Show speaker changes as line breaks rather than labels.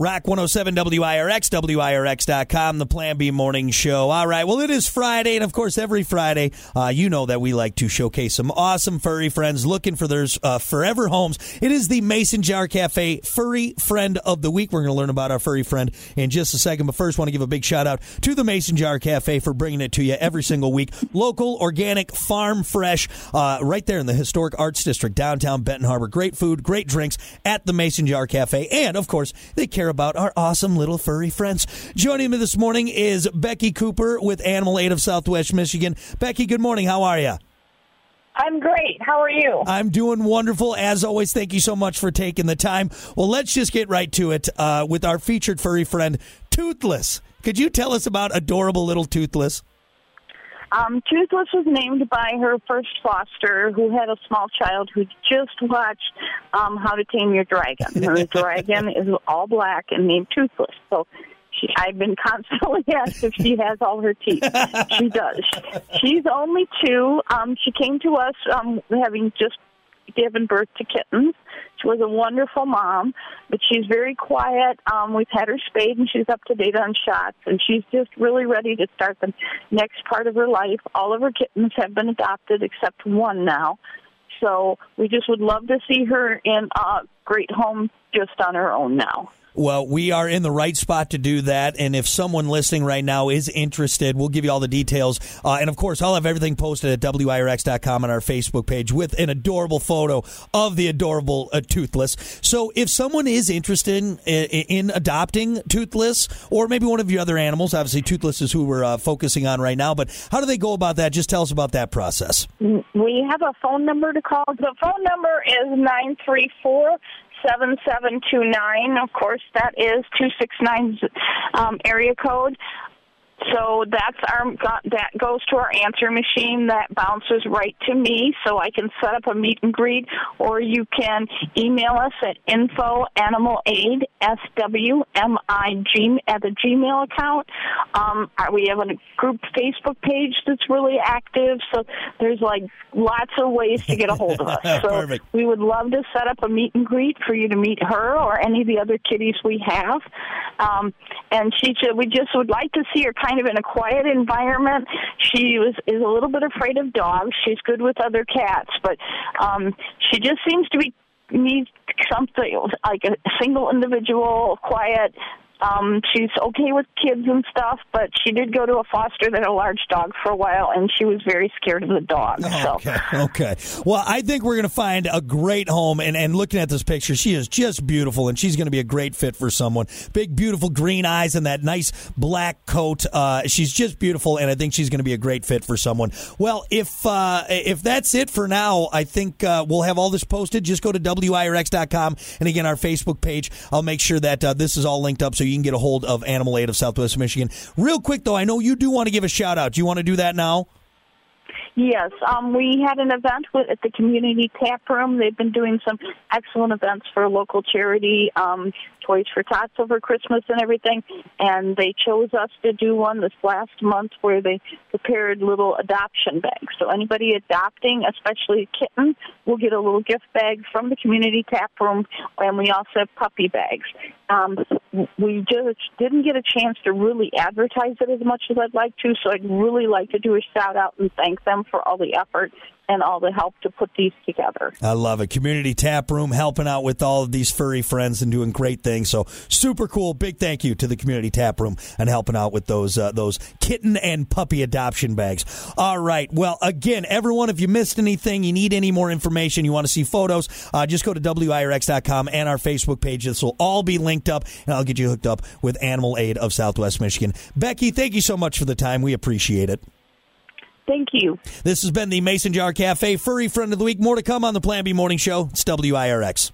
Rock 107 WIRX, WIRX.com, the Plan B Morning Show. All right, well, it is Friday, and of course, every Friday, uh, you know that we like to showcase some awesome furry friends looking for their uh, forever homes. It is the Mason Jar Cafe Furry Friend of the Week. We're going to learn about our furry friend in just a second, but first, want to give a big shout out to the Mason Jar Cafe for bringing it to you every single week. Local, organic, farm fresh, uh, right there in the historic Arts District, downtown Benton Harbor. Great food, great drinks at the Mason Jar Cafe, and of course, they care about our awesome little furry friends. Joining me this morning is Becky Cooper with Animal Aid of Southwest Michigan. Becky, good morning. How are you?
I'm great. How are you?
I'm doing wonderful. As always, thank you so much for taking the time. Well, let's just get right to it uh, with our featured furry friend, Toothless. Could you tell us about adorable little Toothless?
Um, Toothless was named by her first foster, who had a small child who just watched um, How to Tame Your Dragon. The dragon is all black and named Toothless. So she, I've been constantly asked if she has all her teeth. she does. She's only two. Um, she came to us um, having just given birth to kittens. She was a wonderful mom, but she's very quiet. Um, we've had her spayed and she's up to date on shots, and she's just really ready to start the next part of her life. All of her kittens have been adopted except one now. So we just would love to see her in a great home just on her own now.
Well, we are in the right spot to do that. And if someone listening right now is interested, we'll give you all the details. Uh, and of course, I'll have everything posted at WIRX.com on our Facebook page with an adorable photo of the adorable uh, Toothless. So if someone is interested in, in, adopting Toothless or maybe one of your other animals, obviously Toothless is who we're uh, focusing on right now, but how do they go about that? Just tell us about that process.
We have a phone number to call. The phone number is 934 7729. Of course, that is 269 um, area code. So that's our that goes to our answer machine that bounces right to me, so I can set up a meet and greet, or you can email us at info animal aid s w m i g at the Gmail account. Um, we have a group Facebook page that's really active, so there's like lots of ways to get a hold of us. So
Perfect.
we would love to set up a meet and greet for you to meet her or any of the other kitties we have. Um, and she said we just would like to see her kind of in a quiet environment. She was is a little bit afraid of dogs. She's good with other cats, but um, she just seems to be needs something like a single individual, quiet, um, she's okay with kids and stuff, but she did go to a foster that a large dog for a while, and she was very scared of the dog. So.
Okay, okay. Well, I think we're going to find a great home. And, and looking at this picture, she is just beautiful, and she's going to be a great fit for someone. Big, beautiful green eyes and that nice black coat. Uh, she's just beautiful, and I think she's going to be a great fit for someone. Well, if uh, if that's it for now, I think uh, we'll have all this posted. Just go to WIRX.com, and again, our Facebook page. I'll make sure that uh, this is all linked up so you can get a hold of Animal Aid of Southwest Michigan. Real quick, though, I know you do want to give a shout out. Do you want to do that now?
Yes, um, we had an event with, at the community tap room. They've been doing some excellent events for local charity, um, Toys for Tots over Christmas and everything. And they chose us to do one this last month where they prepared little adoption bags. So anybody adopting, especially a kitten, will get a little gift bag from the community tap room, and we also have puppy bags. Um, we just didn't get a chance to really advertise it as much as I'd like to, so I'd really like to do a shout out and thank them for all the effort and all the help to put these together.
I love it. Community tap room helping out with all of these furry friends and doing great things. So super cool. Big thank you to the community tap room and helping out with those uh, those kitten and puppy adoption bags. All right. Well, again, everyone, if you missed anything, you need any more information, you want to see photos, uh, just go to WIRX.com and our Facebook page. This will all be linked up, and I'll get you hooked up with Animal Aid of Southwest Michigan. Becky, thank you so much for the time. We appreciate it.
Thank you.
This has been the Mason Jar Cafe Furry Friend of the Week. More to come on the Plan B Morning Show. It's WIRX.